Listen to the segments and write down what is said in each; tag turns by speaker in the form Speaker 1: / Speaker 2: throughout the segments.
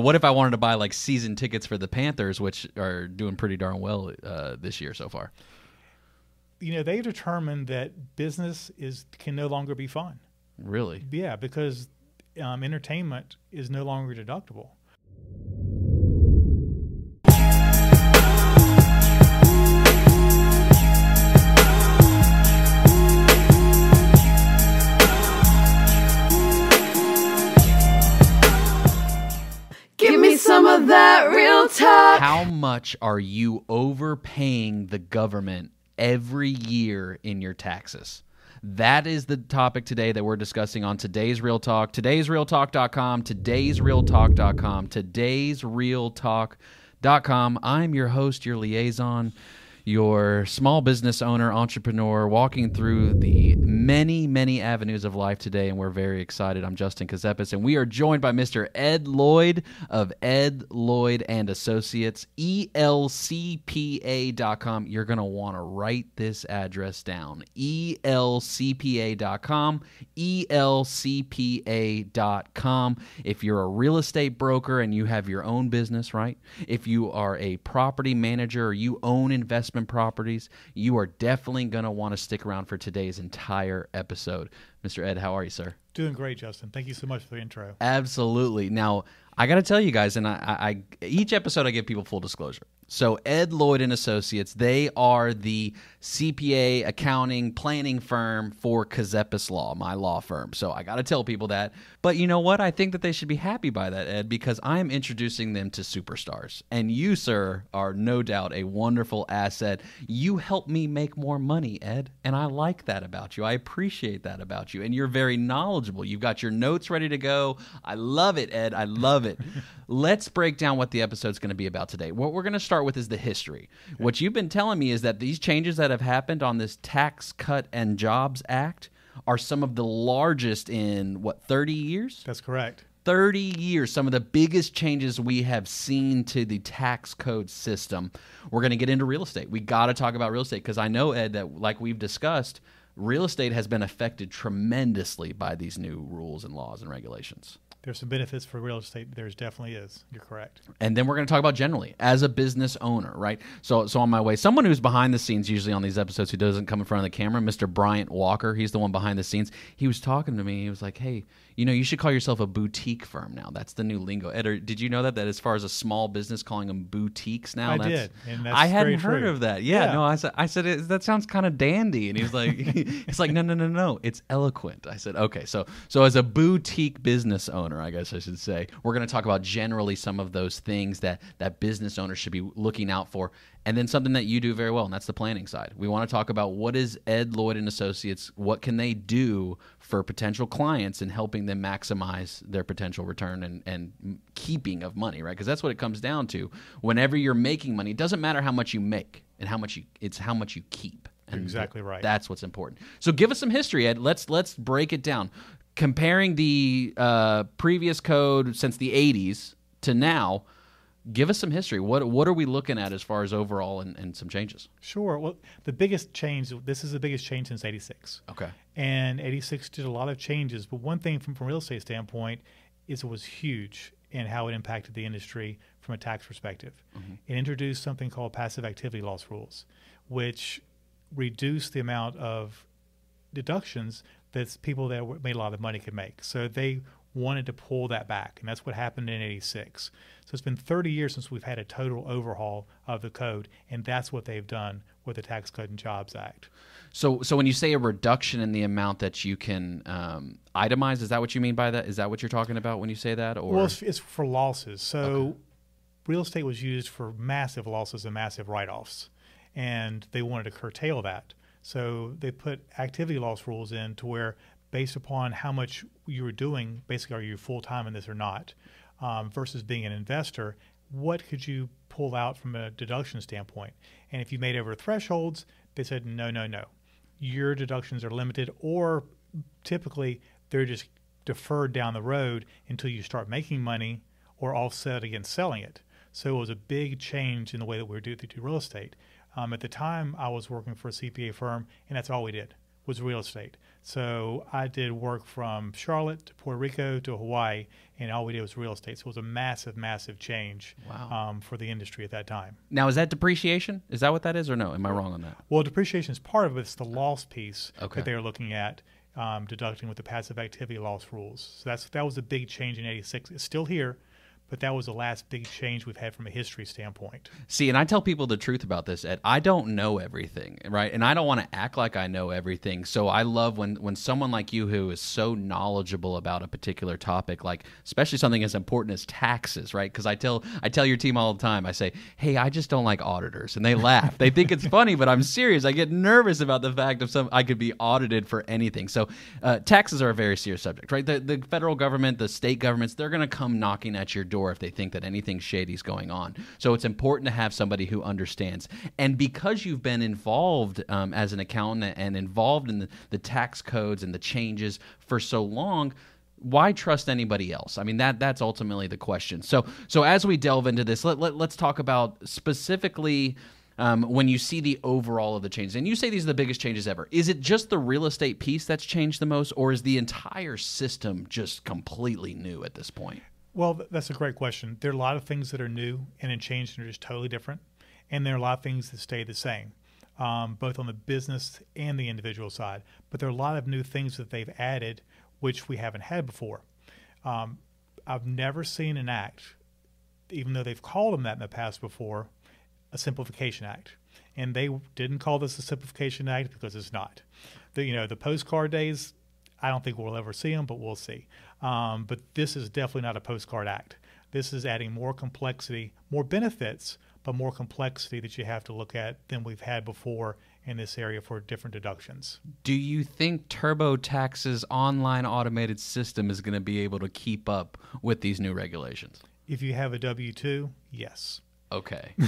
Speaker 1: What if I wanted to buy like season tickets for the Panthers, which are doing pretty darn well uh, this year so far?
Speaker 2: You know, they've determined that business is can no longer be fun.
Speaker 1: Really?
Speaker 2: Yeah, because um, entertainment is no longer deductible.
Speaker 3: Of that real talk.
Speaker 1: How much are you overpaying the government every year in your taxes? That is the topic today that we're discussing on today's Real Talk. Today's realtalk.com, today's realtalk.com, today's realtalk.com. I'm your host, your liaison, your small business owner, entrepreneur, walking through the many, many avenues of life today, and we're very excited. I'm Justin Kazepis, and we are joined by Mr. Ed Lloyd of Ed Lloyd and Associates, elcpa.com. You're going to want to write this address down, elcpa.com, elcpa.com. If you're a real estate broker and you have your own business, right? If you are a property manager or you own investment properties, you are definitely going to want to stick around for today's entire episode. Mr. Ed, how are you, sir?
Speaker 2: Doing great, Justin. Thank you so much for the intro.
Speaker 1: Absolutely. Now, I got to tell you guys, and I, I, each episode I give people full disclosure. So Ed Lloyd and Associates, they are the CPA accounting planning firm for Kazepis Law, my law firm. So I got to tell people that. But you know what? I think that they should be happy by that, Ed, because I am introducing them to superstars. And you, sir, are no doubt a wonderful asset. You help me make more money, Ed, and I like that about you. I appreciate that about you. And you're very knowledgeable. You've got your notes ready to go. I love it, Ed. I love it. Let's break down what the episode's going to be about today. What we're going to start with is the history. Okay. What you've been telling me is that these changes that have happened on this Tax Cut and Jobs Act are some of the largest in what 30 years?
Speaker 2: That's correct.
Speaker 1: 30 years, some of the biggest changes we have seen to the tax code system. We're going to get into real estate. We got to talk about real estate because I know, Ed, that like we've discussed, real estate has been affected tremendously by these new rules and laws and regulations
Speaker 2: there's some benefits for real estate. There's definitely is. You're correct.
Speaker 1: And then we're going to talk about generally as a business owner, right? So, so on my way, someone who's behind the scenes usually on these episodes who doesn't come in front of the camera, Mr. Bryant Walker. He's the one behind the scenes. He was talking to me. He was like, "Hey, you know, you should call yourself a boutique firm now. That's the new lingo. Ed, did you know that? That as far as a small business, calling them boutiques now.
Speaker 2: I
Speaker 1: that's,
Speaker 2: did.
Speaker 1: I hadn't heard
Speaker 2: true.
Speaker 1: of that. Yeah,
Speaker 2: yeah,
Speaker 1: no. I said, I said it, that sounds kind of dandy, and he was like, it's like, no, no, no, no. It's eloquent. I said, okay. So, so as a boutique business owner, I guess I should say, we're going to talk about generally some of those things that that business owners should be looking out for and then something that you do very well and that's the planning side. We want to talk about what is ed lloyd and associates what can they do for potential clients and helping them maximize their potential return and, and keeping of money right? Because that's what it comes down to. Whenever you're making money it doesn't matter how much you make and how much you it's how much you keep. And
Speaker 2: exactly right.
Speaker 1: that's what's important. So give us some history ed. Let's let's break it down comparing the uh, previous code since the 80s to now give us some history. What what are we looking at as far as overall and, and some changes?
Speaker 2: Sure. Well, the biggest change. This is the biggest change since '86.
Speaker 1: Okay.
Speaker 2: And '86 did a lot of changes, but one thing from from real estate standpoint is it was huge in how it impacted the industry from a tax perspective. Mm-hmm. It introduced something called passive activity loss rules, which reduced the amount of deductions that people that made a lot of money could make. So they wanted to pull that back, and that's what happened in 86. So it's been 30 years since we've had a total overhaul of the code, and that's what they've done with the Tax Cut and Jobs Act.
Speaker 1: So, so when you say a reduction in the amount that you can um, itemize, is that what you mean by that? Is that what you're talking about when you say that? Or
Speaker 2: well, it's, it's for losses. So, okay. real estate was used for massive losses and massive write-offs, and they wanted to curtail that. So they put activity loss rules in to where based upon how much you were doing, basically, are you full time in this or not, um, versus being an investor, what could you pull out from a deduction standpoint? And if you made over thresholds, they said, no, no, no. Your deductions are limited, or typically they're just deferred down the road until you start making money or offset against selling it. So it was a big change in the way that we do, do real estate. Um, at the time, I was working for a CPA firm, and that's all we did was real estate. So I did work from Charlotte to Puerto Rico to Hawaii, and all we did was real estate. So it was a massive, massive change
Speaker 1: Wow.
Speaker 2: um, for the industry at that time.
Speaker 1: Now, is that depreciation? Is that what that is, or no? Am I wrong on that?
Speaker 2: Well, depreciation is part of it. It's the loss piece
Speaker 1: Okay.
Speaker 2: that they're looking at um, deducting with the passive activity loss rules. So that's that was a big change in '86. It's still here, but that was the last big change we've had from a history standpoint.
Speaker 1: See, and I tell people the truth about this, Ed. I don't know everything, right? And I don't want to act like I know everything. So I love when when someone like you who is so knowledgeable about a particular topic, like especially something as important as taxes, right? Because I tell I tell your team all the time, I say, "Hey, I just don't like auditors," and they laugh. they think it's funny, but I'm serious. I get nervous about the fact of some I could be audited for anything. So uh, taxes are a very serious subject, right? The the federal government, the state governments, they're going to come knocking at your door if they think that anything shady is going on. So it's important to have somebody who understands. And because you've been involved um, as an accountant and involved in the, the tax codes and the changes for so long, why trust anybody else? I mean that that's ultimately the question. So so as we delve into this, let, let us talk about specifically um, when you see the overall of the changes, and you say these are the biggest changes ever. Is it just the real estate piece that's changed the most, or is the entire system just completely new at this point?
Speaker 2: Well, that's a great question. There are a lot of things that are new and in change and are just totally different, and there are a lot of things that stay the same, um, both on the business and the individual side. But there are a lot of new things that they've added which we haven't had before. Um, I've never seen an act, even though they've called them that in the past before, a simplification act, and they didn't call this a simplification act because it's not. The you know the postcard days, I don't think we'll ever see them, but we'll see. Um, but this is definitely not a postcard act. This is adding more complexity, more benefits, but more complexity that you have to look at than we've had before in this area for different deductions.
Speaker 1: Do you think TurboTax's online automated system is going to be able to keep up with these new regulations?
Speaker 2: If you have a W 2, yes.
Speaker 1: Okay.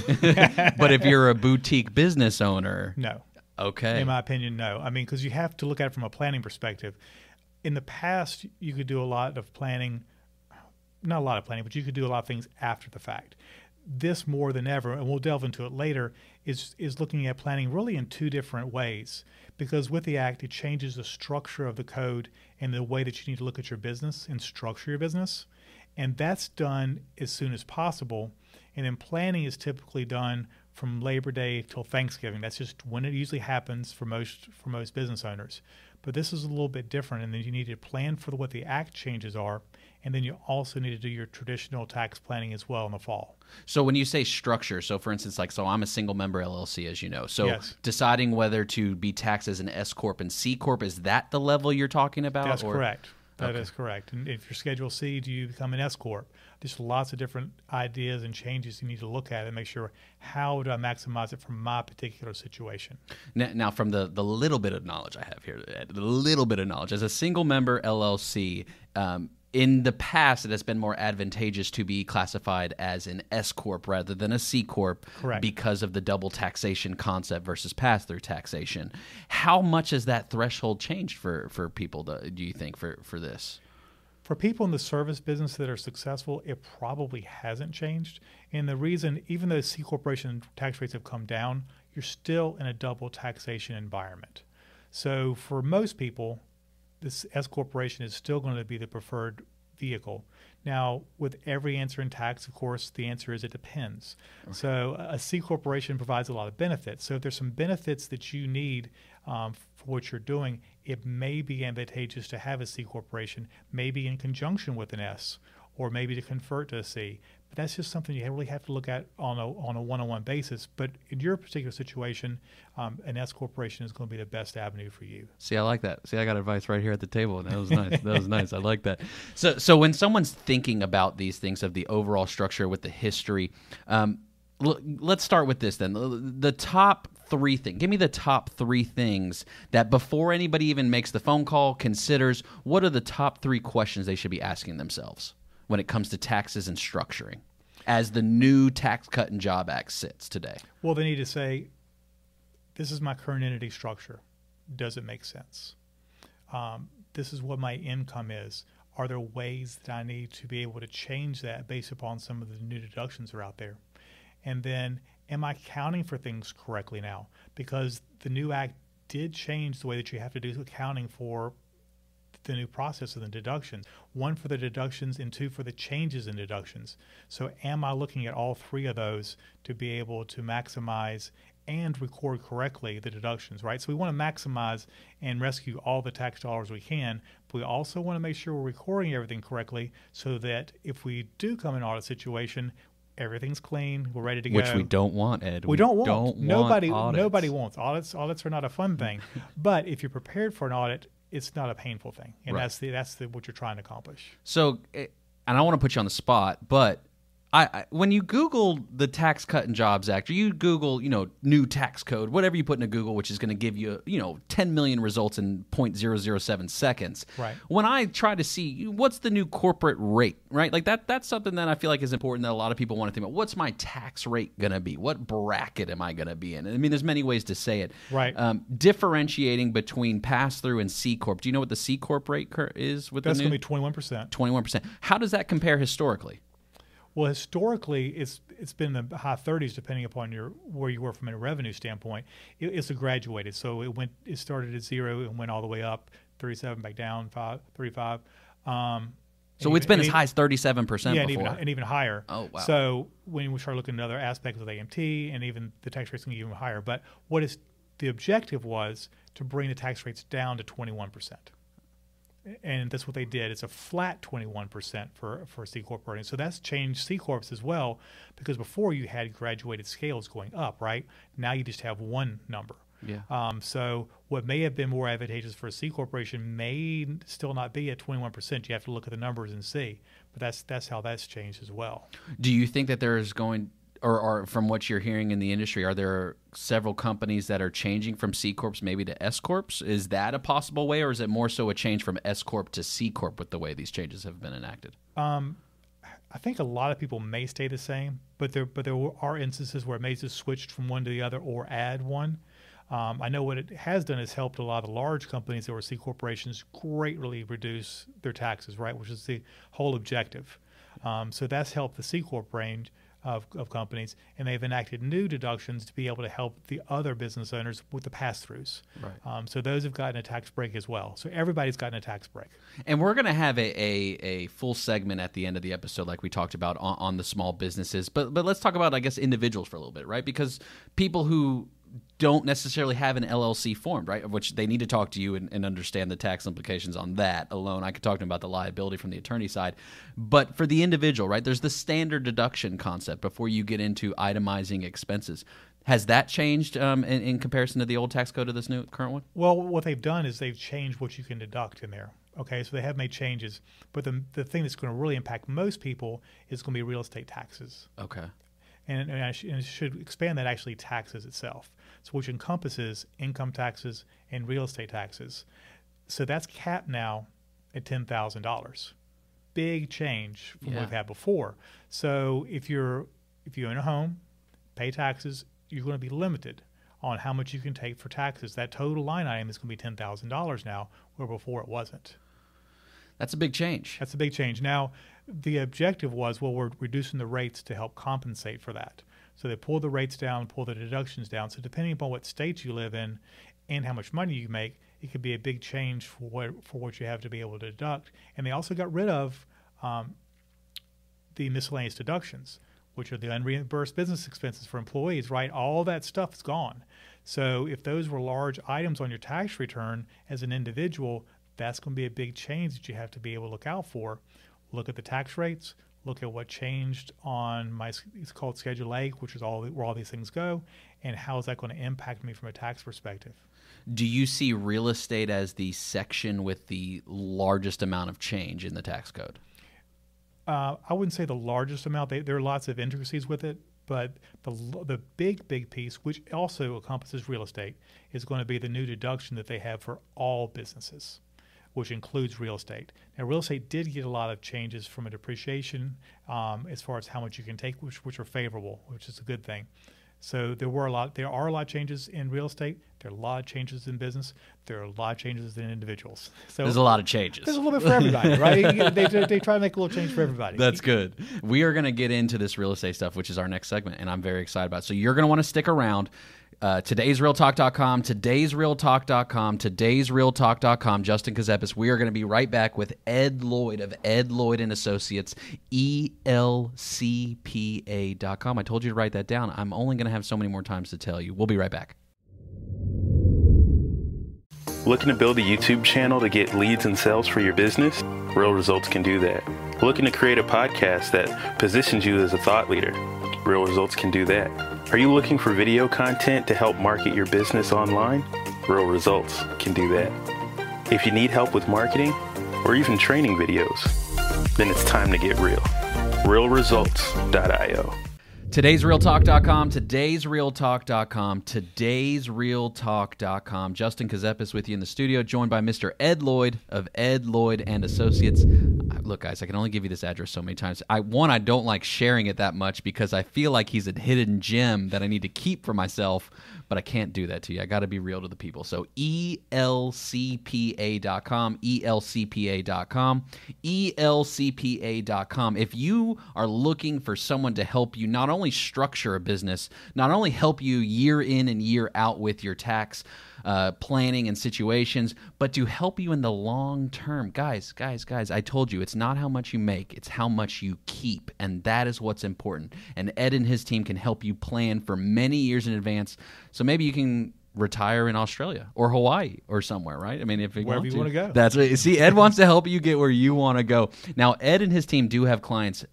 Speaker 1: but if you're a boutique business owner,
Speaker 2: No.
Speaker 1: okay.
Speaker 2: In my opinion, no. I mean, because you have to look at it from a planning perspective. In the past, you could do a lot of planning, not a lot of planning, but you could do a lot of things after the fact. This more than ever, and we'll delve into it later, is is looking at planning really in two different ways. Because with the act, it changes the structure of the code and the way that you need to look at your business and structure your business, and that's done as soon as possible. And then planning is typically done from Labor Day till Thanksgiving. That's just when it usually happens for most for most business owners. But this is a little bit different, and then you need to plan for what the act changes are, and then you also need to do your traditional tax planning as well in the fall.
Speaker 1: So when you say structure, so for instance, like so, I'm a single member LLC, as you know. So
Speaker 2: Yes.
Speaker 1: deciding whether to be taxed as an S corp and C corp is that the level you're talking about?
Speaker 2: That's
Speaker 1: or-
Speaker 2: correct. That is
Speaker 1: Okay.
Speaker 2: correct. And if you're Schedule C, do you become an S corp? There's lots of different ideas and changes you need to look at and make sure how do I maximize it from my particular situation.
Speaker 1: Now, now, from the the little bit of knowledge I have here, the little bit of knowledge as a single member LLC. Um, in the past, it has been more advantageous to be classified as an S corp rather than a C corp,
Speaker 2: Correct.
Speaker 1: because of the double taxation concept versus pass through taxation. How much has that threshold changed for for people? To, do you think for for this?
Speaker 2: For people in the service business that are successful, it probably hasn't changed. And the reason, even though C corporation tax rates have come down, you're still in a double taxation environment. So for most people, this S corporation is still going to be the preferred vehicle. Now, with every answer in tax, of course, the answer is it depends. So a C corporation provides a lot of benefits. So if there's some benefits that you need um, for what you're doing, it may be advantageous to have a C corporation, maybe in conjunction with an S, or maybe to convert to a C. But that's just something you really have to look at on a on a one-on-one basis. But in your particular situation, um, an S corporation is going to be the best avenue for you.
Speaker 1: See, I like that. See, I got advice right here at the table. That was nice. that was nice. I like that. So, so when someone's thinking about these things of the overall structure with the history, um, let's start with this then. The- The top three things. Give me the top three things that before anybody even makes the phone call, considers what are the top three questions they should be asking themselves when it comes to taxes and structuring, as the new Tax Cut and Job Act sits today.
Speaker 2: Well, they need to say, "This is my current entity structure. Does it make sense? Um, this is what my income is. Are there ways that I need to be able to change that based upon some of the new deductions that are out there? And then, am I accounting for things correctly now? Because the new act did change the way that you have to do accounting for the new process of the deductions one for the deductions and two for the changes in deductions. So, am I looking at all three of those to be able to maximize and record correctly the deductions, right? So, we want to maximize and rescue all the tax dollars we can, but we also want to make sure we're recording everything correctly so that if we do come in an audit situation, everything's clean, we're ready to go.
Speaker 1: Which we don't want, Ed.
Speaker 2: We don't want.
Speaker 1: Don't
Speaker 2: nobody.
Speaker 1: want audits.
Speaker 2: Nobody wants audits. Audits are not a fun thing, but if you're prepared for an audit, it's not a painful thing, and
Speaker 1: Right.
Speaker 2: that's the that's the, what you're trying to accomplish.
Speaker 1: So, eh, and I want to put you on the spot, but I, I when you Google the Tax Cut and Jobs Act, or you Google, you know, new tax code, whatever you put into Google, which is going to give you, you know, 10 million results in 0.007 seconds.
Speaker 2: Right.
Speaker 1: When I try to see what's the new corporate rate, right? Like that, that's something that I feel like is important that a lot of people want to think about. What's my tax rate going to be? What bracket am I going to be in? I mean, there's many ways to say it.
Speaker 2: Right.
Speaker 1: Um, differentiating between pass through and C corp. Do you know what the C corp rate cur- is with the
Speaker 2: That's
Speaker 1: the
Speaker 2: going to be twenty one percent.
Speaker 1: 21%. How does that compare historically?
Speaker 2: Well, historically, it's it's been in the high 30s, depending upon your where you were from a revenue standpoint. It, it's a graduated, so it went it started at zero and went all the way up, 37 back down, five, 35. Um,
Speaker 1: So it's
Speaker 2: even-
Speaker 1: been as high as 37%
Speaker 2: yeah, and even, and even higher.
Speaker 1: Oh, wow.
Speaker 2: So when we start looking at other aspects of AMT, and even the tax rates can get even higher. But what is the objective was to bring the tax rates down to 21 percent and that's what they did. It's a flat 21% for for C corp earnings. So that's changed C corps as well because before you had graduated scales going up, right? Now you just have one number.
Speaker 1: Yeah.
Speaker 2: Um, so what may have been more advantageous for a C corporation may still not be at 21%. You have to look at the numbers and see. But that's that's how that's changed as well.
Speaker 1: Do you think that there is going, or, from what you're hearing in the industry, are there several companies that are changing from C corps maybe to S corps? Is that a possible way, or is it more so a change from S corp to C corp with the way these changes have been enacted?
Speaker 2: I think a lot of people may stay the same, but there but there are instances where it may just switch from one to the other or add one. Um, I know what it has done is helped a lot of large companies that were C corporations greatly reduce their taxes, right? Which is the whole objective. Um, so that's helped the C corp range of, of companies, and they've enacted new deductions to be able to help the other business owners with the pass throughs.
Speaker 1: Right.
Speaker 2: Um, so those have gotten a tax break as well. So everybody's gotten a tax break.
Speaker 1: And we're going to have a, a, a full segment at the end of the episode, like we talked about on, on the small businesses. But but let's talk about, I guess, individuals for a little bit, right? Because people who don't necessarily have an LLC formed, right? Which they need to talk to you and, and understand the tax implications on that alone. I could talk to them about the liability from the attorney side. But for the individual, right, there's the standard deduction concept before you get into itemizing expenses. Has that changed um, in, in comparison to the old tax code to this new current one?
Speaker 2: Well, what they've done is they've changed what you can deduct in there. Okay, so they have made changes, but the the thing that's going to really impact most people is going to be real estate taxes,
Speaker 1: Okay.
Speaker 2: and, and, I sh- and it should expand that actually taxes itself, so which encompasses income taxes and real estate taxes. So that's capped now at ten thousand dollars. Big change from
Speaker 1: Yeah.
Speaker 2: what we've had before. So if you're if you own a home, pay taxes, you're going to be limited on how much you can take for taxes. That total line item is going to be ten thousand dollars now, where before it wasn't.
Speaker 1: That's a big change.
Speaker 2: That's a big change. Now, the objective was well, we're reducing the rates to help compensate for that. So they pull the rates down, pull the deductions down. So depending upon what state you live in and how much money you make, it could be a big change for what for what you have to be able to deduct. And they also got rid of um, the miscellaneous deductions, which are the unreimbursed business expenses for employees, right? All that stuff is gone. So if those were large items on your tax return as an individual, that's going to be a big change that you have to be able to look out for. Look at the tax rates, look at what changed on my it's called Schedule A, which is all where all these things go, and how is that going to impact me from a tax perspective.
Speaker 1: Do you see real estate as the section with the largest amount of change in the tax code?
Speaker 2: Uh, I wouldn't say the largest amount. They, there are lots of intricacies with it, but the the big big piece, which also encompasses real estate, is going to be the new deduction that they have for all businesses, which includes real estate. Now, real estate did get a lot of changes from a depreciation um, as far as how much you can take, which which are favorable, which is a good thing. So there were a lot. There are a lot of changes in real estate. There are a lot of changes in business. There are a lot of changes in individuals. So
Speaker 1: There's a lot of changes.
Speaker 2: there's a little bit for everybody, right? they, they, they try to make a little change for everybody.
Speaker 1: That's good. We are going to get into this real estate stuff, which is our next segment, and I'm very excited about it. So you're going to want to stick around. Uh, today'srealtalk.com, today'srealtalk.com, today'srealtalk.com. Justin Kazepis. We are going to be right back with Ed Lloyd of Ed Lloyd and Associates, elcpa.com. I told you to write that down. I'm only going to have so many more times to tell you. We'll be right back.
Speaker 4: Looking to build a YouTube channel to get leads and sales for your business? Real Results can do that. Looking to create a podcast that positions you as a thought leader? Real Results can do that. Are you looking for video content to help market your business online? Real Results can do that. If you need help with marketing or even training videos, then it's time to get real. RealResults.io.
Speaker 1: Today'srealtalk.com, today'srealtalk.com, today'srealtalk.com. Justin Kazepis with you in the studio, joined by Mr. Ed Lloyd of Ed Lloyd and Associates. Look, guys, I can only give you this address so many times. I one, I don't like sharing it that much because I feel like he's a hidden gem that I need to keep for myself, but I can't do that to you. I got to be real to the people. So elcpa.com, elcpa.com, elcpa.com. If you are looking for someone to help you not only structure a business, not only help you year in and year out with your tax uh, planning and situations, but to help you in the long term. Guys, guys, guys, I told you it's not how much you make, it's how much you keep. And that is what's important. And Ed and his team can help you plan for many years in advance. So maybe you can retire in Australia or Hawaii or somewhere, right? I mean, if you
Speaker 2: Wherever
Speaker 1: want
Speaker 2: you
Speaker 1: to.
Speaker 2: wanna go.
Speaker 1: That's right. See, Ed wants to help you get where you want to go. Now, Ed and his team do have clients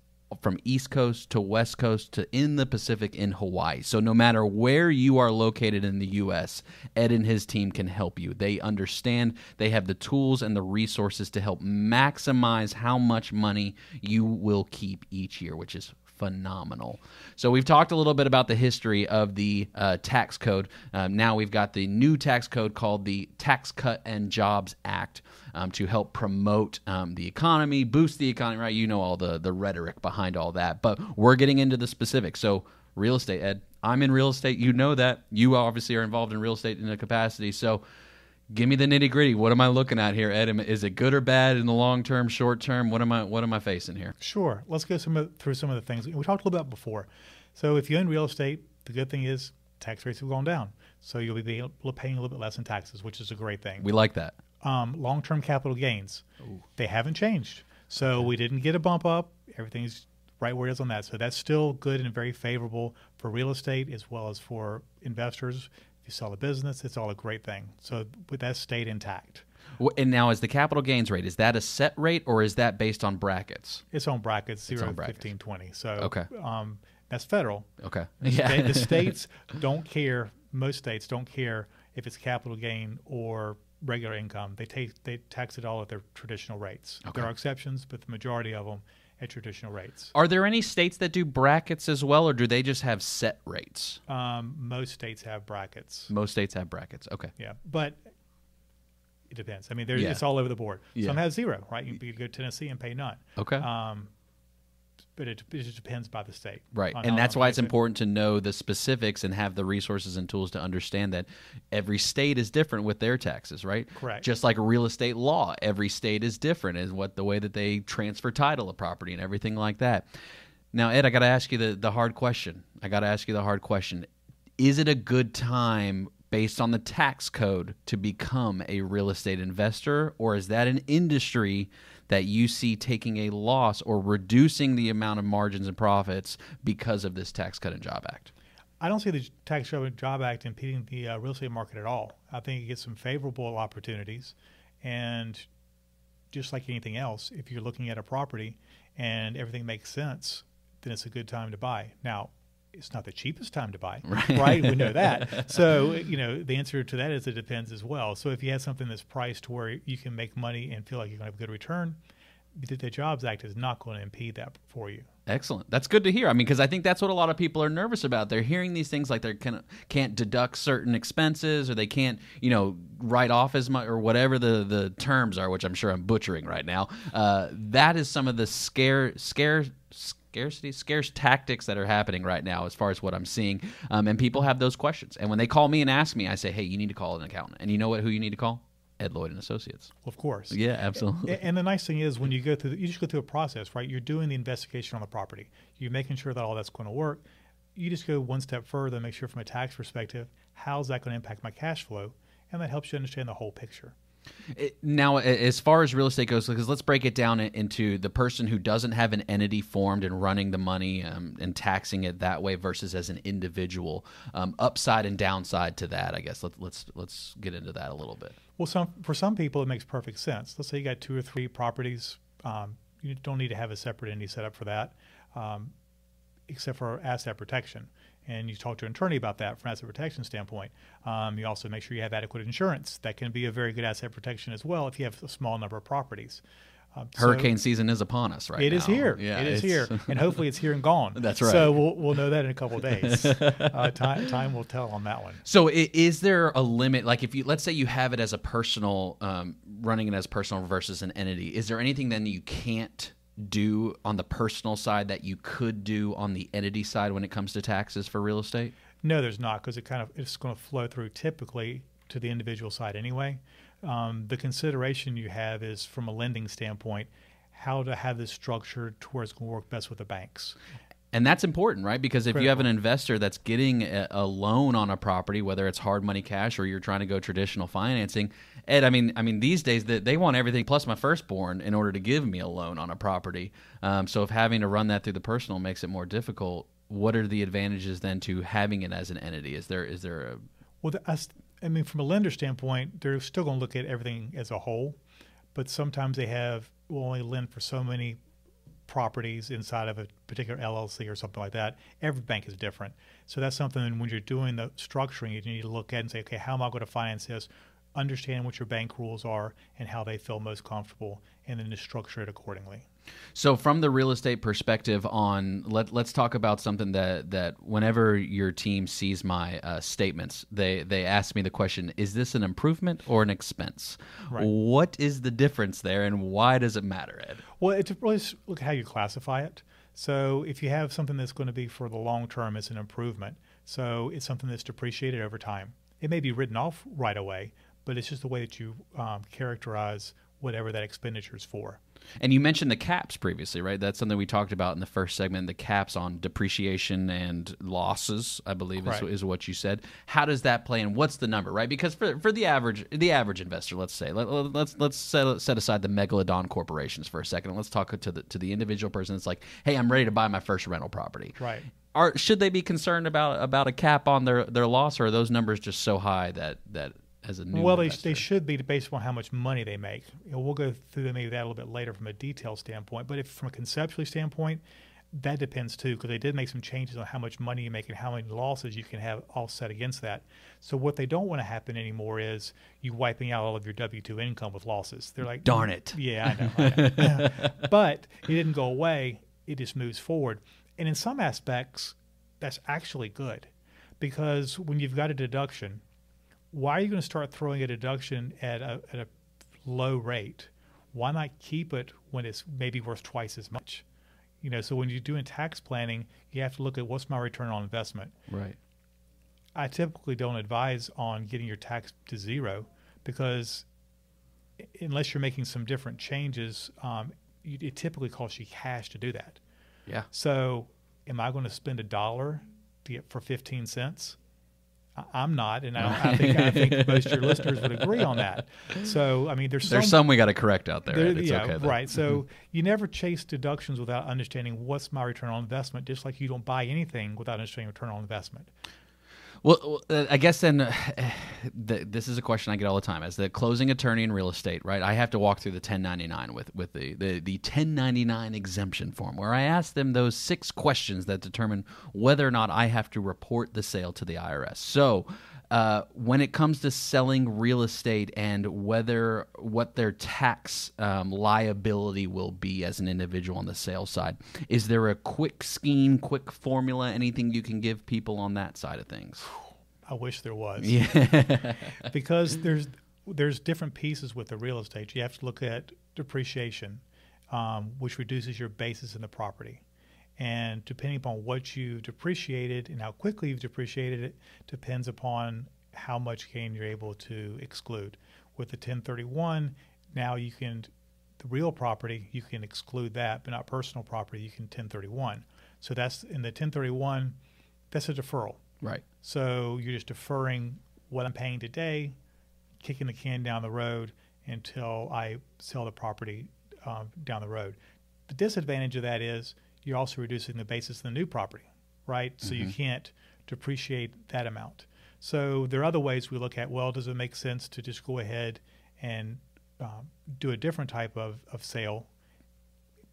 Speaker 1: from East Coast to West Coast to in the Pacific in Hawaii. So no matter where you are located in the US, Ed and his team can help you. They understand, they have the tools and the resources to help maximize how much money you will keep each year, which is phenomenal. So we've talked a little bit about the history of the uh, tax code. Um, now we've got the new tax code called the Tax Cut and Jobs Act um, to help promote um, the economy, boost the economy. Right? You know all the the rhetoric behind all that, but we're getting into the specifics. So real estate, Ed. I'm in real estate. You know that. You obviously are involved in real estate in a capacity. So give me the nitty gritty. What am I looking at here, Ed? Is it good or bad in the long term, short term? What am I What am I facing here?
Speaker 2: Sure. Let's go some of, through some of the things we talked a little bit about before. So, if you own real estate, the good thing is tax rates have gone down, so you'll be paying a little bit less in taxes, which is a great thing.
Speaker 1: We like that.
Speaker 2: um, long-term capital gains, they haven't changed. So we didn't get a bump up. Everything's right where it is on that. So that's still good and very favorable for real estate as well as for investors. You sell a business, it's all a great thing. So with that stayed intact.
Speaker 1: And now, is the capital gains rate is that a set rate or is that based on brackets?
Speaker 2: It's on brackets, 0,
Speaker 1: on brackets.
Speaker 2: 15, 20. So
Speaker 1: Okay.
Speaker 2: um, that's federal.
Speaker 1: Okay.
Speaker 2: The, the states don't care. Most states don't care if it's capital gain or regular income. They take they tax it all at their traditional rates.
Speaker 1: Okay.
Speaker 2: There are exceptions, but the majority of them at traditional rates.
Speaker 1: Are there any states that do brackets as well, or do they just have set rates?
Speaker 2: Um, most states have brackets.
Speaker 1: Most states have brackets. Okay.
Speaker 2: Yeah, but it depends. I mean,
Speaker 1: Yeah.
Speaker 2: it's all over the board.
Speaker 1: Yeah.
Speaker 2: Some have zero, right? You can go to Tennessee and pay none.
Speaker 1: Okay.
Speaker 2: Um, but it, it just depends by the state.
Speaker 1: Right. And that's why it's
Speaker 2: it.
Speaker 1: important to know the specifics and have the resources and tools to understand that every state is different with their taxes, right?
Speaker 2: Correct.
Speaker 1: Just like real estate law, every state is different in what the way that they transfer title of property and everything like that. Now, Ed, I got to ask you the, the hard question. I got to ask you the hard question. Is it a good time based on the tax code to become a real estate investor or is that an industry that you see taking a loss or reducing the amount of margins and profits because of this tax cut and job act
Speaker 2: I don't see the Tax Cut and Job Act impeding the uh, real estate market at all. I think it gets some favorable opportunities, and just like anything else, if you're looking at a property and everything makes sense, then it's a good time to buy. Now, it's not the cheapest time to buy, right? We know that. So, you know, the answer to that is it depends as well. So, if you have something that's priced to where you can make money and feel like you're going to have a good return, the, the Jobs Act is not going to impede that for you.
Speaker 1: Excellent. That's good to hear. I mean, because I think that's what a lot of people are nervous about. They're hearing these things like they can, can't deduct certain expenses or they can't, you know, write off as much or whatever the, the terms are, which I'm sure I'm butchering right now. Uh, that is some of the scare, scare, scarcity, scarce tactics that are happening right now as far as what I'm seeing. Um, and people have those questions. And when they call me and ask me, I say, hey, you need to call an accountant. And you know what? Who you need to call? Ed Lloyd and Associates.
Speaker 2: Of course.
Speaker 1: Yeah, absolutely.
Speaker 2: A- And the nice thing is when you go through, the, you just go through a process, right? You're doing the investigation on the property. You're making sure that all that's going to work. you just go one step further and make sure from a tax perspective, how's that going to impact my cash flow? And that helps you understand the whole picture.
Speaker 1: Now, as far as real estate goes, because let's break it down into the person who doesn't have an entity formed and running the money um, and taxing it that way versus as an individual. Um, upside and downside to that, I guess. Let's let's let's get into that a little bit.
Speaker 2: Well, some for some people it makes perfect sense. Let's say you got two or three properties. Um, you don't need to have a separate entity set up for that, um, except for asset protection. And you talk to an attorney about that from an asset protection standpoint. Um, you also make sure you have adequate insurance. That can be a very good asset protection as well if you have a small number of properties. Um, so-
Speaker 1: Hurricane season is upon us right
Speaker 2: It
Speaker 1: now.
Speaker 2: is here.
Speaker 1: Yeah,
Speaker 2: it is here, and hopefully it's here and gone.
Speaker 1: That's right.
Speaker 2: So we'll we'll know that in a couple of days. uh, time time will tell on that one.
Speaker 1: So is there a limit? Like if you let's say you have it as a personal, um, running it as personal versus an entity, is there anything then you can't do on the personal side that you could do on the entity side when it comes to taxes for real estate?
Speaker 2: No, there's not because it kind of it's going to flow through typically to the individual side anyway. Um, the consideration you have is from a lending standpoint, how to have this structured to where it's going to work best with the banks.
Speaker 1: And that's important, right? Because if you have an investor that's getting a, a loan on a property, whether it's hard money cash or you're trying to go traditional financing, Ed, I mean, I mean, these days that they want everything plus my firstborn in order to give me a loan on a property. Um, so if having to run that through the personal makes it more difficult, what are the advantages then to having it as an entity? Is there is there a
Speaker 2: Well, the, us- I mean, from a lender standpoint, they're still going to look at everything as a whole, but sometimes they have will only lend for so many properties inside of a particular LLC or something like that. Every bank is different, so that's something when you're doing the structuring, you need to look at and say, okay, how am I going to finance this? Understand what your bank rules are and how they feel most comfortable, and then to structure it accordingly.
Speaker 1: So, from the real estate perspective, on let let's talk about something that that whenever your team sees my uh, statements, they they ask me the question: Is this an improvement or an expense?
Speaker 2: Right.
Speaker 1: What is the difference there, and why does it matter, Ed?
Speaker 2: Well, it's really look at how you classify it. So if you have something that's going to be for the long term, it's an improvement. So it's something that's depreciated over time. It may be written off right away, but it's just the way that you um, characterize whatever that expenditure is for.
Speaker 1: And you mentioned the caps previously, right? That's something we talked about in the first segment. The caps on depreciation and losses, I believe, is,
Speaker 2: Correct.
Speaker 1: is what you said. How does that play, and what's the number, right? Because for, for the average the average investor, let's say, let, let- let's let's set, set aside the megalodon corporations for a second, and let's talk to the to the individual person. It's like, hey, I'm ready to buy my first rental property.
Speaker 2: Right.
Speaker 1: Are should they be concerned about about a cap on their their loss, or are those numbers just so high that that as a new
Speaker 2: well, they,
Speaker 1: investor-
Speaker 2: they should be based on how much money they make. You know, we'll go through maybe that a little bit later from a detail standpoint. But if from a conceptually standpoint, that depends too, because they did make some changes on how much money you make and how many losses you can have offset against that. So what they don't want to happen anymore is you wiping out all of your W two income with losses. They're like,
Speaker 1: Darn it.
Speaker 2: Yeah, I know. I know. but it didn't go away. It just moves forward. And in some aspects, that's actually good because when you've got a deduction, why are you going to start throwing a deduction at a, at a low rate? Why not keep it when it's maybe worth twice as much? You know, so when you're doing tax planning, you have to look at what's my return on investment.
Speaker 1: right.
Speaker 2: I typically don't advise on getting your tax to zero because unless you're making some different changes, um, you, it typically costs you cash to do that.
Speaker 1: Yeah.
Speaker 2: So, am I going to spend a dollar to get for 15 cents? I'm not, and I, I think I think most of your listeners would agree on that. So, I mean, there's
Speaker 1: There's some we got to correct out there.
Speaker 2: there-
Speaker 1: It's
Speaker 2: yeah,
Speaker 1: okay. though.
Speaker 2: right. So mm-hmm. you never chase deductions without understanding what's my return on investment. Just like you don't buy anything without understanding return on investment.
Speaker 1: Well, uh, I guess then uh, th this is a question I get all the time. As the closing attorney in real estate, right? I have to walk through the 1099 with with the, the the 1099 exemption form, where I ask them those six questions that determine whether or not I have to report the sale to the IRS. So. Uh, when it comes to selling real estate and whether what their tax um, liability will be as an individual on the sales side, is there a quick scheme, quick formula, anything you can give people on that side of things?
Speaker 2: I wish there was.
Speaker 1: Yeah.
Speaker 2: because there's there's different pieces with the real estate. You have to look at depreciation, um, which reduces your basis in the property, and depending upon what you've depreciated and how quickly you've depreciated it, depends upon how much gain you're able to exclude. With the 1031, now you can the real property you can exclude that, but not personal property you can 1031. So that's in the 1031 that's a deferral.
Speaker 1: Right.
Speaker 2: So you're just deferring what I'm paying today, kicking the can down the road until I sell the property um, down the road. The disadvantage of that is you're also reducing the basis of the new property, right? So you can't depreciate that amount. So there are other ways we look at. Well, does it make sense to just go ahead and um, do a different type of, of sale,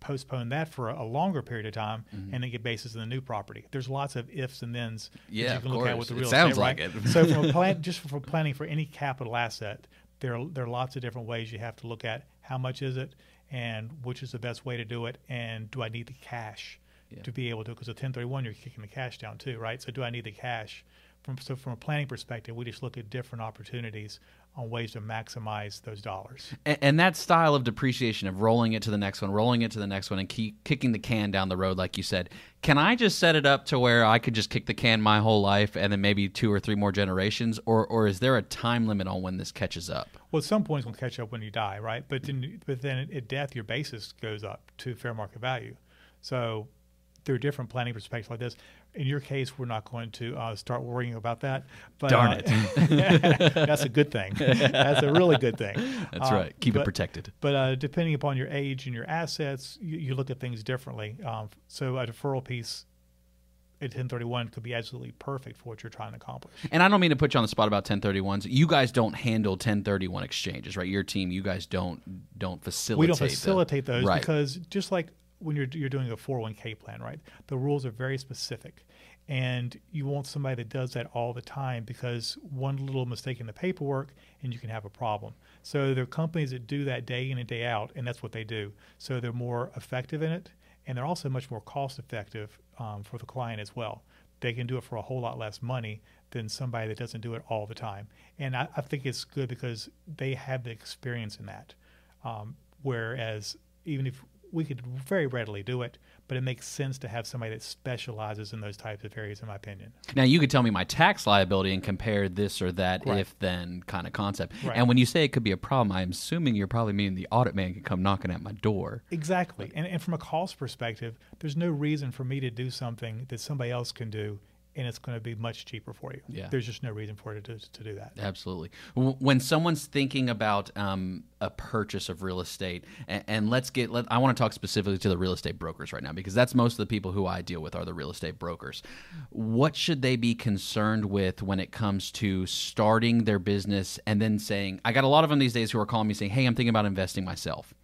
Speaker 2: postpone that for a, a longer period of time, and then get basis in the new property? There's lots of ifs and thens that
Speaker 1: Yeah,
Speaker 2: you can look at with the
Speaker 1: It
Speaker 2: real
Speaker 1: sounds
Speaker 2: estate,
Speaker 1: like
Speaker 2: right?
Speaker 1: it.
Speaker 2: so from plan, just for planning for any capital asset, there are, there are lots of different ways you have to look at how much is it and which is the best way to do it, and do I need the cash
Speaker 1: Yeah.
Speaker 2: to be able to? Because a 1031, you're kicking the cash down too, right? So do I need the cash? From, so from a planning perspective, we just look at different opportunities on ways to maximize those dollars.
Speaker 1: And, and that style of depreciation of rolling it to the next one, rolling it to the next one, and keep kicking the can down the road, like you said, can I just set it up to where I could just kick the can my whole life and then maybe two or three more generations, or or is there a time limit on when this catches up?
Speaker 2: Well, at some point, it's going to catch up when you die, right? But then, but then at death, your basis goes up to fair market value. So there are different planning perspectives like this. In your case, we're not going to uh, start worrying about that. But,
Speaker 1: Darn
Speaker 2: uh, it! that's a good thing. That's a really good thing.
Speaker 1: That's
Speaker 2: Uh,
Speaker 1: right. Keep it protected.
Speaker 2: But uh, depending upon your age and your assets, you, you look at things differently. Um, so a deferral piece at 1031 could be absolutely perfect for what you're trying to accomplish.
Speaker 1: And I don't mean to put you on the spot about 1031s. You guys don't handle 1031 exchanges, right? Your team, you guys don't don't facilitate.
Speaker 2: we don't
Speaker 1: the-
Speaker 2: facilitate those
Speaker 1: right.
Speaker 2: because just like when you're you're doing a 401k plan, right? The rules are very specific, and you want somebody that does that all the time because one little mistake in the paperwork and you can have a problem. So there are companies that do that day in and day out, and that's what they do. So they're more effective in it, and they're also much more cost effective um, for the client as well. They can do it for a whole lot less money than somebody that doesn't do it all the time. And I, I think it's good because they have the experience in that. Um, whereas even if we could very readily do it, but it makes sense to have somebody that specializes in those types of areas, in my opinion.
Speaker 1: Now you could tell me my tax liability and compare this or that
Speaker 2: Right.
Speaker 1: if then kind of concept.
Speaker 2: Right.
Speaker 1: And when you say it could be a problem, I'm assuming you're probably meaning the audit man could come knocking at my door.
Speaker 2: Exactly. And, and from a cost perspective, there's no reason for me to do something that somebody else can do, and it's going to be much cheaper for you.
Speaker 1: Yeah.
Speaker 2: There's just no reason for it to, to do that.
Speaker 1: Absolutely. When someone's thinking about um, a purchase of real estate, and, and let's get, let, I want to talk specifically to the real estate brokers right now because that's most of the people who I deal with are the real estate brokers. What should they be concerned with when it comes to starting their business and then saying, I got a lot of them these days who are calling me saying, hey, I'm thinking about investing myself.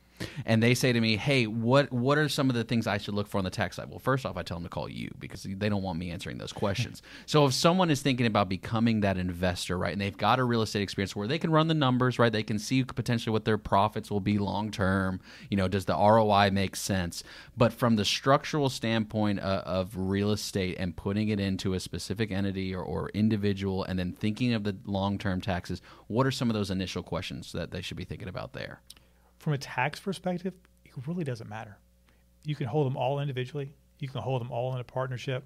Speaker 1: And they say to me, "Hey, what what are some of the things I should look for on the tax side?" Well, first off, I tell them to call you because they don't want me answering those questions. so if someone is thinking about becoming that investor, right, and they've got a real estate experience where they can run the numbers, right, they can see potentially what their profits will be long term. You know, does the ROI make sense? But from the structural standpoint of, of real estate and putting it into a specific entity or, or individual, and then thinking of the long term taxes, what are some of those initial questions that they should be thinking about there?
Speaker 2: From a tax perspective, it really doesn't matter. You can hold them all individually. You can hold them all in a partnership.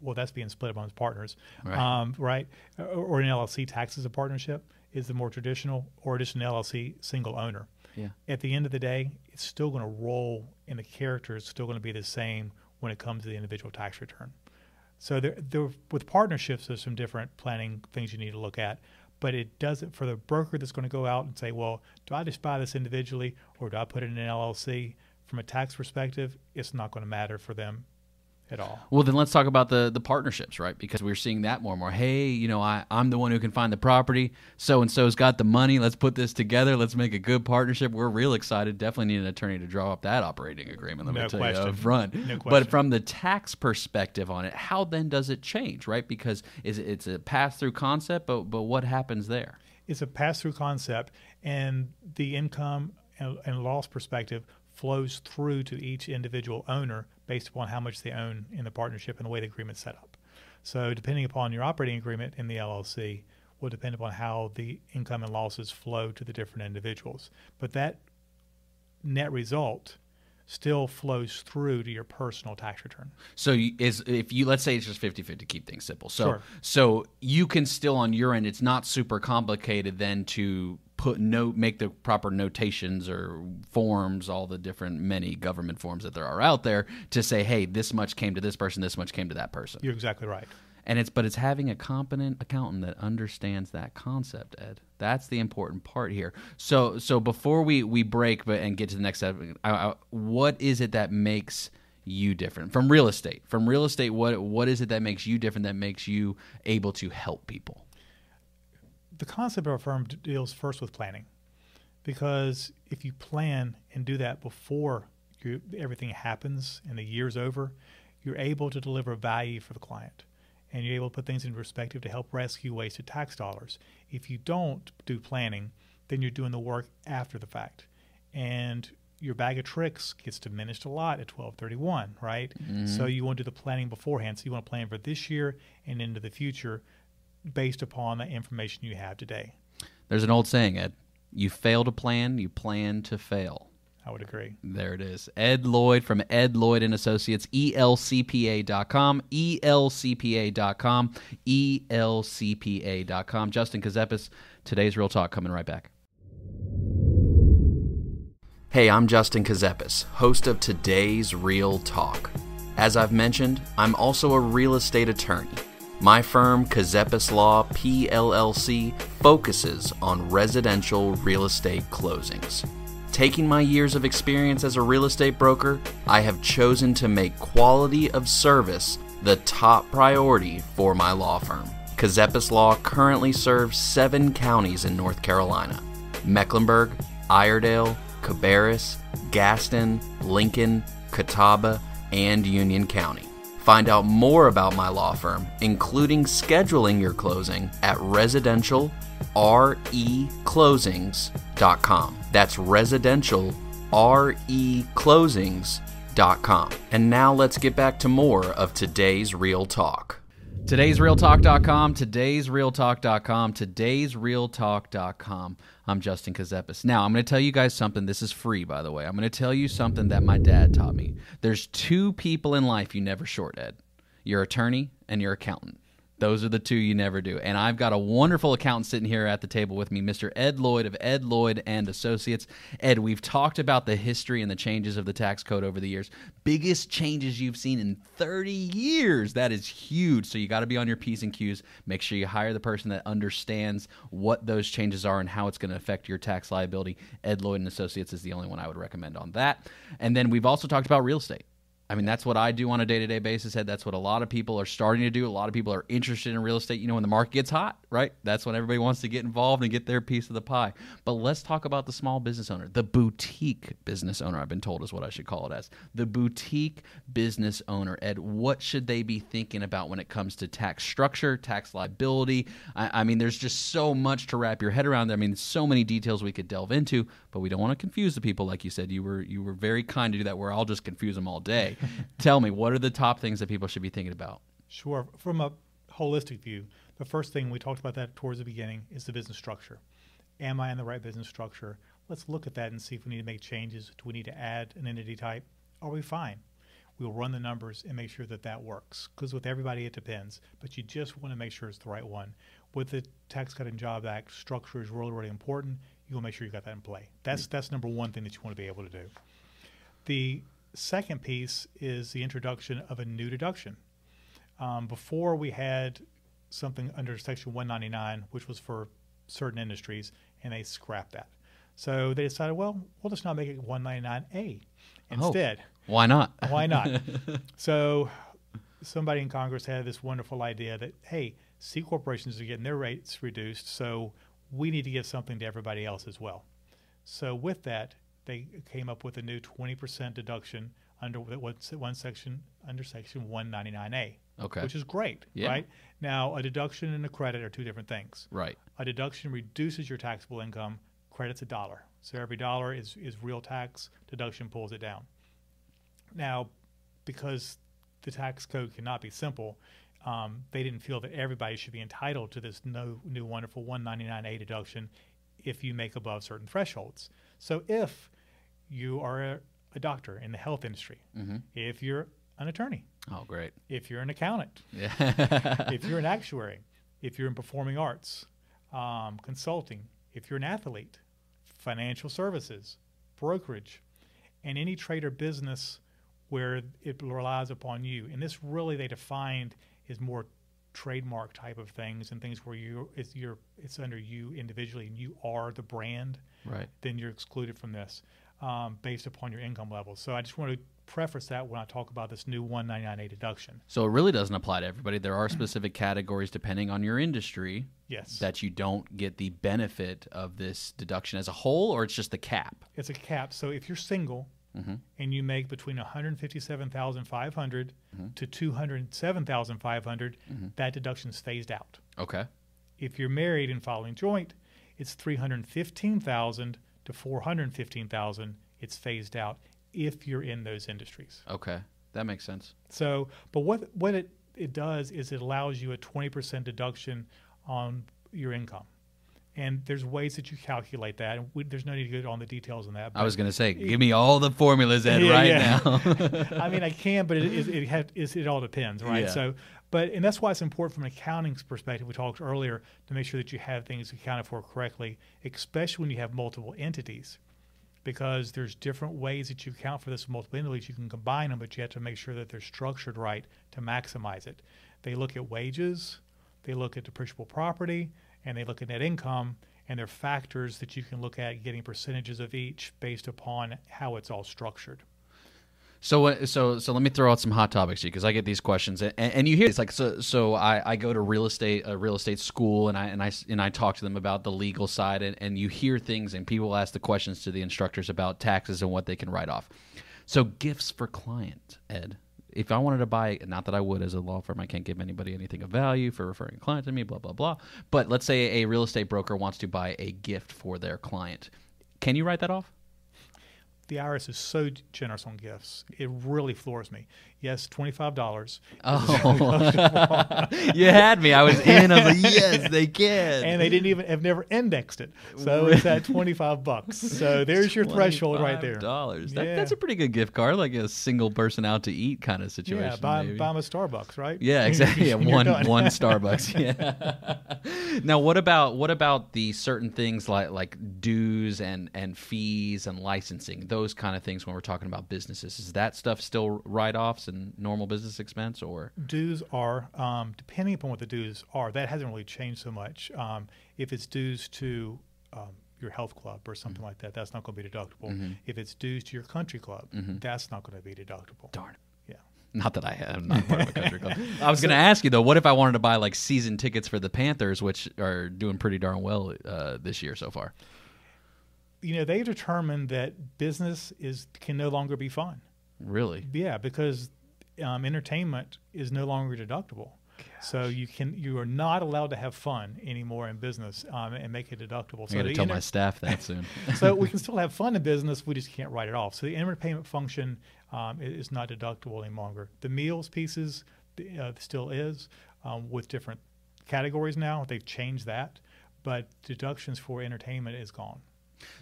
Speaker 2: Well, that's being split amongst partners,
Speaker 1: Right.
Speaker 2: Um, right? Or, or an LLC tax as a partnership is the more traditional, or just an LLC single owner.
Speaker 1: Yeah.
Speaker 2: At the end of the day, it's still going to roll, and the character is still going to be the same when it comes to the individual tax return. So there, there, with partnerships, there's some different planning things you need to look at. But it doesn't for the broker that's going to go out and say, well, do I just buy this individually or do I put it in an LLC? From a tax perspective, it's not going to matter for them at all.
Speaker 1: Well, then let's talk about the the partnerships, right? Because we're seeing that more and more. Hey, you know, I, I'm the one who can find the property. So and so's got the money. Let's put this together. Let's make a good partnership. We're real excited. Definitely need an attorney to draw up that operating agreement. Let me
Speaker 2: No
Speaker 1: tell you
Speaker 2: question.
Speaker 1: up front.
Speaker 2: No
Speaker 1: But from the tax perspective on it, how then does it change, right? Because is it, it's a pass through concept, but but what happens there?
Speaker 2: It's a pass through concept, and the income and, and loss perspective flows through to each individual owner based upon how much they own in the partnership and the way the agreement's set up. So, depending upon your operating agreement in the LLC, will depend upon how the income and losses flow to the different individuals. But that net result still flows through to your personal tax return.
Speaker 1: So is if you let's say it's just 50-50 keep things simple. So
Speaker 2: Sure.
Speaker 1: so you can still on your end it's not super complicated then to put note make the proper notations or forms all the different many government forms that there are out there to say hey this much came to this person this much came to that person.
Speaker 2: You're exactly right.
Speaker 1: And it's but it's having a competent accountant that understands that concept, Ed. That's the important part here. So so before we we break but and get to the next step, I, I, what is it that makes you different from real estate? From real estate, what what is it that makes you different? That makes you able to help people?
Speaker 2: The concept of our firm deals first with planning, because if you plan and do that before you, everything happens and the year's over, you're able to deliver value for the client, and you're able to put things in perspective to help rescue wasted tax dollars. If you don't do planning, then you're doing the work after the fact, and your bag of tricks gets diminished a lot at 1231, right? Mm-hmm. So you want to do the planning beforehand. So you want to plan for this year and into the future based upon the information you have today.
Speaker 1: There's an old saying, Ed. You fail to plan, you plan to fail.
Speaker 2: I would agree.
Speaker 1: There it is. Ed Lloyd from Ed Lloyd and Associates, elcpa.com, elcpa.com, elcpa.com. Justin Kazepis, today's Real Talk coming right back. Hey, I'm Justin Kazepis, host of today's Real Talk. As I've mentioned, I'm also a real estate attorney. My firm, Kazepis Law PLLC, focuses on residential real estate closings. Taking my years of experience as a real estate broker, I have chosen to make quality of service the top priority for my law firm. Kazepis Law currently serves seven counties in North Carolina Mecklenburg, Iredell, Cabarrus, Gaston, Lincoln, Catawba, and Union County. Find out more about my law firm, including scheduling your closing at residentialreclosings.com. That's residential reclosings.com. And now let's get back to more of today's Real Talk. Today's realtalk.com, today's realtalk.com, today's realtalk.com. I'm Justin Kazepis. Now, I'm going to tell you guys something. This is free, by the way. I'm going to tell you something that my dad taught me. There's two people in life you never short, Ed your attorney and your accountant. Those are the two you never do. And I've got a wonderful accountant sitting here at the table with me, Mr. Ed Lloyd of Ed Lloyd and Associates. Ed, we've talked about the history and the changes of the tax code over the years. Biggest changes you've seen in 30 years. That is huge. So you got to be on your P's and Q's. Make sure you hire the person that understands what those changes are and how it's going to affect your tax liability. Ed Lloyd and Associates is the only one I would recommend on that. And then we've also talked about real estate. I mean, that's what I do on a day to day basis. Ed. That's what a lot of people are starting to do. A lot of people are interested in real estate. You know, when the market gets hot, right? That's when everybody wants to get involved and get their piece of the pie. But let's talk about the small business owner, the boutique business owner, I've been told is what I should call it as. The boutique business owner. Ed, what should they be thinking about when it comes to tax structure, tax liability? I, I mean, there's just so much to wrap your head around there. I mean, so many details we could delve into, but we don't want to confuse the people. Like you said, you were you were very kind to do that. Where I'll just confuse them all day. Tell me, what are the top things that people should be thinking about?
Speaker 2: Sure. From a holistic view, the first thing we talked about that towards the beginning is the business structure. Am I in the right business structure? Let's look at that and see if we need to make changes. Do we need to add an entity type? Are we fine? We'll run the numbers and make sure that that works. Because with everybody, it depends. But you just want to make sure it's the right one. With the Tax Cut and Job Act, structure is really, really important. You want to make sure you got that in play. That's mm. that's number one thing that you want to be able to do. The second piece is the introduction of a new deduction. Um, before we had something under Section 199, which was for certain industries, and they scrapped that. So they decided, well, we'll just not make it 199A instead.
Speaker 1: Why not?
Speaker 2: Why not? so somebody in Congress had this wonderful idea that, hey, C corporations are getting their rates reduced, so we need to give something to everybody else as well. So with that, they came up with a new 20% deduction under one, one section under section 199A,
Speaker 1: Okay.
Speaker 2: which is great,
Speaker 1: Yeah.
Speaker 2: right? Now, a deduction and a credit are two different things.
Speaker 1: right.
Speaker 2: A deduction reduces your taxable income, credits a dollar. So every dollar is, is real tax, deduction pulls it down. Now, because the tax code cannot be simple, um, they didn't feel that everybody should be entitled to this no, new wonderful 199A deduction if you make above certain thresholds. So if you are a, a doctor in the health industry, if you're an attorney,
Speaker 1: Oh, great.
Speaker 2: if you're an accountant,
Speaker 1: Yeah.
Speaker 2: if you're an actuary, if you're in performing arts, um, consulting, if you're an athlete, financial services, brokerage, and any trade or business where it relies upon you. And this really they defined is more trademark type of things and things where you it's your it's under you individually and you are the brand,
Speaker 1: Right.
Speaker 2: then you're excluded from this um, based upon your income level. So I just want to preface that when I talk about this new 199A deduction.
Speaker 1: So it really doesn't apply to everybody. There are specific categories depending on your industry
Speaker 2: Yes,
Speaker 1: that you don't get the benefit of this deduction as a whole, or it's just the cap.
Speaker 2: it's a cap. So if you're single mm-hmm. and you make between 157,500 mm-hmm. to 207,500, mm-hmm. that deduction's phased out.
Speaker 1: Okay.
Speaker 2: If you're married and filing joint, it's 315,000 to 415,000. It's phased out if you're in those industries.
Speaker 1: Okay. That makes sense.
Speaker 2: So, but what what it it does is it allows you a 20% deduction on your income. And there's ways that you calculate that. And we, there's no need to go on the details on that.
Speaker 1: I was going to say, give me all the formulas, Ed,
Speaker 2: Yeah,
Speaker 1: right
Speaker 2: yeah.
Speaker 1: now.
Speaker 2: I mean, I can, but it it, it, it all depends, right?
Speaker 1: Yeah.
Speaker 2: So, but and that's why it's important from an accounting perspective. We talked earlier to make sure that you have things accounted for correctly, especially when you have multiple entities, because there's different ways that you account for this multiple entities. You can combine them, but you have to make sure that they're structured right to maximize it. They look at wages, they look at depreciable property, and they look at net income. And there are factors that you can look at getting percentages of each based upon how it's all structured.
Speaker 1: So, uh, so, so let me throw out some hot topics to you because I get these questions, and, and you hear it's like so. So I, I go to real estate, a real estate school, and I and I and I talk to them about the legal side, and, and you hear things, and people ask the questions to the instructors about taxes and what they can write off. So gifts for client, Ed. If I wanted to buy, not that I would as a law firm, I can't give anybody anything of value for referring a client to me, blah blah blah. But let's say a real estate broker wants to buy a gift for their client, can you write that off?
Speaker 2: The IRS is so generous on gifts. It really floors me. Yes, twenty five dollars,
Speaker 1: Oh, you had me. I was in. I was like, yes, they can.
Speaker 2: and they didn't even have never indexed it, so it's at twenty five bucks. So there's your threshold right there.
Speaker 1: Dollars. That,
Speaker 2: Yeah.
Speaker 1: That's a pretty good gift card, like a single person out to eat kind of situation.
Speaker 2: Yeah, buy,
Speaker 1: maybe.
Speaker 2: buy them a Starbucks, right?
Speaker 1: Yeah, exactly. Yeah, one one Starbucks. Yeah. now, what about what about the certain things like like dues and and fees and licensing, those kind of things when we're talking about businesses? Is that stuff still write offs and normal business expense, or
Speaker 2: dues are um, depending upon what the dues are. That hasn't really changed so much. Um, if it's dues to um, your health club or
Speaker 1: Mm-hmm.
Speaker 2: something like that, that's not going to be deductible. If it's dues to your country club, that's not going to be deductible.
Speaker 1: Mm-hmm. darn?
Speaker 2: Yeah.
Speaker 1: Not that I am not part of a country club. I was going to ask you though, what if I wanted to buy like season tickets for the Panthers, which are doing pretty darn well uh, this year so far?
Speaker 2: you know they've determined that business is can no longer be fun.
Speaker 1: Really?
Speaker 2: Yeah, because um, entertainment is no longer deductible. So you can you are not allowed to have fun anymore in business um, and make it deductible.
Speaker 1: I'm
Speaker 2: So
Speaker 1: going to
Speaker 2: the
Speaker 1: tell
Speaker 2: enter-
Speaker 1: my staff that soon.
Speaker 2: so we can still have fun in business. We just can't write it off. So the entertainment function um, is not deductible any longer. The meals pieces uh, still is um, with different categories now. They've changed that, but deductions for entertainment is gone.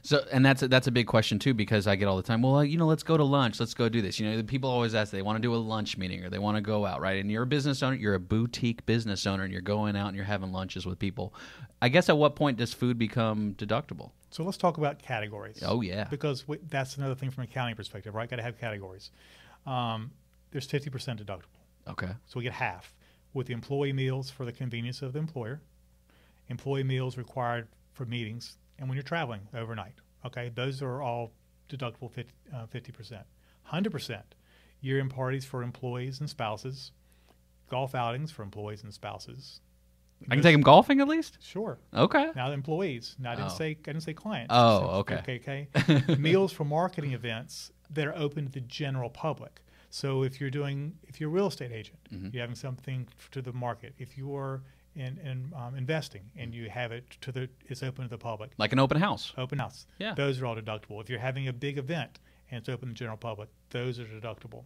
Speaker 1: So, and that's a, that's a big question too because I get all the time. Well, you know, let's go to lunch. Let's go do this. You know, the people always ask they want to do a lunch meeting or they want to go out, right? And you're a business owner, you're a boutique business owner, and you're going out and you're having lunches with people. I guess at what point does food become deductible?
Speaker 2: So let's talk about categories.
Speaker 1: Oh yeah,
Speaker 2: because we, that's another thing from an accounting perspective, right? Got to have categories. Um, there's 50% deductible,
Speaker 1: okay,
Speaker 2: so we get half with the employee meals for the convenience of the employer, employee meals required for meetings, and when you're traveling overnight. Okay, those are all deductible 50, uh, 50%. 100% year end parties for employees and spouses, golf outings for employees and spouses.
Speaker 1: I can take them golfing at least.
Speaker 2: Sure.
Speaker 1: Okay,
Speaker 2: Now the employees. Now I didn't
Speaker 1: Oh.
Speaker 2: say I didn't say clients.
Speaker 1: Oh,
Speaker 2: So-
Speaker 1: okay.
Speaker 2: Okay. Okay. Meals for marketing events that are open to the general public. So if you're doing, if you're a real estate agent,
Speaker 1: Mm-hmm.
Speaker 2: you're having something to the market. If you are in, in um, investing and you have it to the, it's open to the public.
Speaker 1: like an open house.
Speaker 2: Open house.
Speaker 1: Yeah.
Speaker 2: Those are all deductible. If you're having a big event and it's open to the general public, those are deductible.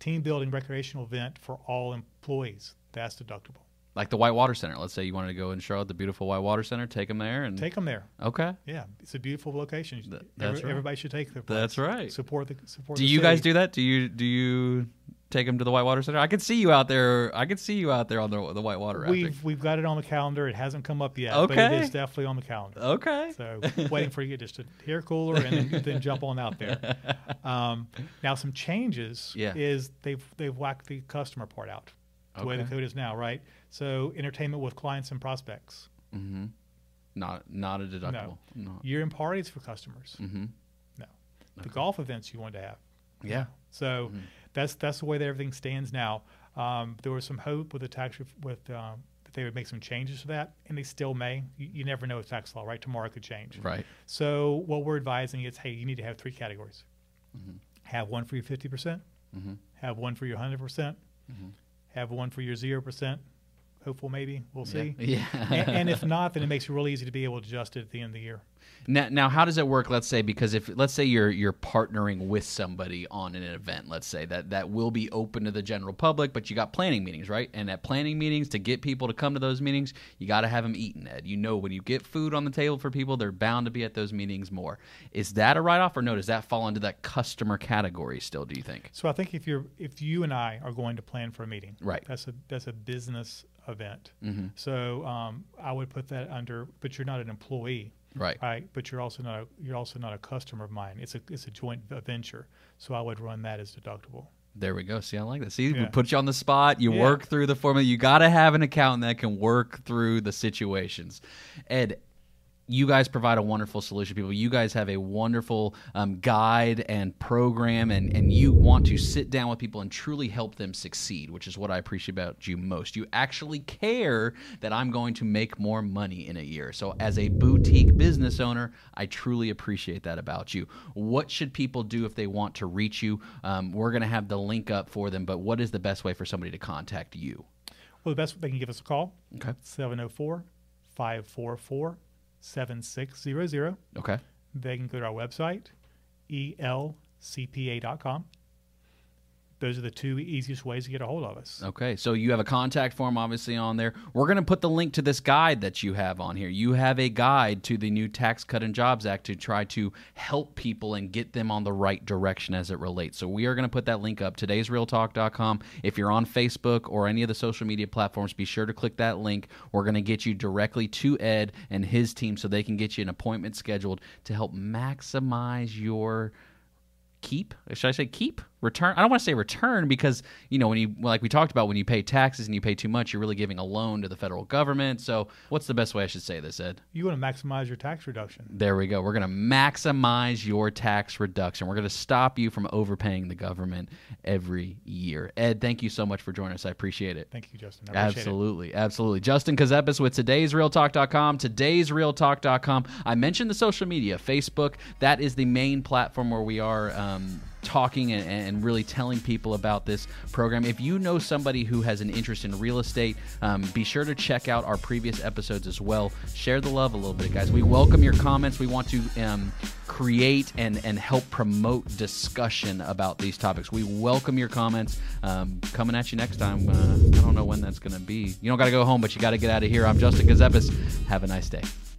Speaker 2: Team building recreational event for all employees, that's deductible.
Speaker 1: Like the Whitewater Center. Let's say you wanted to go in Charlotte, the beautiful Whitewater Center. Take them there and
Speaker 2: Take them there.
Speaker 1: Okay.
Speaker 2: Yeah, it's a beautiful location.
Speaker 1: Th-
Speaker 2: Every-
Speaker 1: that's right.
Speaker 2: Everybody should take their.
Speaker 1: That's right.
Speaker 2: Support the support.
Speaker 1: Do
Speaker 2: the
Speaker 1: you guys do that? Do you do you take them to the Whitewater Center? I could see you out there. I could see you out there on the the Whitewater rafting.
Speaker 2: We've we've got it on the calendar. It hasn't come up yet, but
Speaker 1: Okay.
Speaker 2: it is definitely on the calendar.
Speaker 1: Okay.
Speaker 2: So waiting for you just to hear cooler and then, then jump on out there. Um, now some changes
Speaker 1: Yeah.
Speaker 2: is they've they've whacked the customer part out. the way the code is now, right? So entertainment with clients and prospects. Hmm.
Speaker 1: Not not a deductible.
Speaker 2: No.
Speaker 1: No.
Speaker 2: Year-end parties for customers.
Speaker 1: Mhm.
Speaker 2: No. The golf events you want to have.
Speaker 1: Yeah.
Speaker 2: So that's that's the way that everything stands now. Um, there was some hope with the tax with um, that they would make some changes to that, and they still may. You, you never know with tax law, right? Tomorrow could change.
Speaker 1: Right.
Speaker 2: So what we're advising is, hey, you need to have three categories. Have one for your fifty percent. Have one for your hundred percent. Have one for your zero percent. Hopeful, maybe we'll see.
Speaker 1: Yeah.
Speaker 2: and, and if not, then it makes it real easy to be able to adjust it at the end of the year.
Speaker 1: Now, now, how does it work? Let's say because if let's say you're you're partnering with somebody on an event, let's say that that will be open to the general public, but you got planning meetings, right? And at planning meetings, to get people to come to those meetings, you got to have them eating. Ed, you know, when you get food on the table for people, they're bound to be at those meetings more. Is that a write off, or no? Does that fall into that customer category still? Do you think?
Speaker 2: So I think if you're if you and I are going to plan for a meeting,
Speaker 1: Right.
Speaker 2: That's a that's a business event.
Speaker 1: Mm-hmm.
Speaker 2: So um, I would put that under, but you're not an employee,
Speaker 1: Right.
Speaker 2: right? But you're also not a, you're also not a customer of mine. It's a it's a joint venture. So I would run that as deductible.
Speaker 1: There we go. See, I like that. See, we put you on the spot. You
Speaker 2: Yeah.
Speaker 1: work through the formula. You got to have an accountant that can work through the situations. Ed, you guys provide a wonderful solution, people. You guys have a wonderful um, guide and program, and, and you want to sit down with people and truly help them succeed, which is what I appreciate about you most. You actually care that I'm going to make more money in a year. So, as a boutique business owner, I truly appreciate that about you. What should people do if they want to reach you? Um, we're going to have the link up for them, but what is the best way for somebody to contact you?
Speaker 2: Well, the best way they can give us a call
Speaker 1: Okay.
Speaker 2: 704 544 7600.
Speaker 1: Okay.
Speaker 2: They can go to our website, elcpa.com. Those are the two easiest ways to get a hold of us.
Speaker 1: Okay, so you have a contact form obviously on there. We're going to put the link to this guide that you have on here. You have a guide to the new Tax Cut and Jobs Act to try to help people and get them on the right direction as it relates. So we are going to put that link up today'srealtalk.com. If you're on Facebook or any of the social media platforms, be sure to click that link. We're going to get you directly to Ed and his team so they can get you an appointment scheduled to help maximize your keep should i say keep return i don't want to say return because you know when you like we talked about when you pay taxes and you pay too much you're really giving a loan to the federal government so what's the best way i should say this ed
Speaker 2: You want to maximize your tax reduction.
Speaker 1: there we go we're going to maximize your tax reduction we're going to stop you from overpaying the government every year ed thank you so much for joining us i appreciate it
Speaker 2: Thank you, Justin. I appreciate it.
Speaker 1: Absolutely, absolutely. Justin Kazepis with today'srealtalk.com, today'srealtalk.com. I mentioned the social media, Facebook. That is the main platform where we are um, talking and, and really telling people about this program. If you know somebody who has an interest in real estate, um, be sure to check out our previous episodes as well. Share the love a little bit, guys. We welcome your comments. We want to um, create and, and help promote discussion about these topics. We welcome your comments. Um, coming at you next time. Uh, I don't know when that's going to be. You don't got to go home, but you got to get out of here. I'm Justin Kazepis. Have a nice day.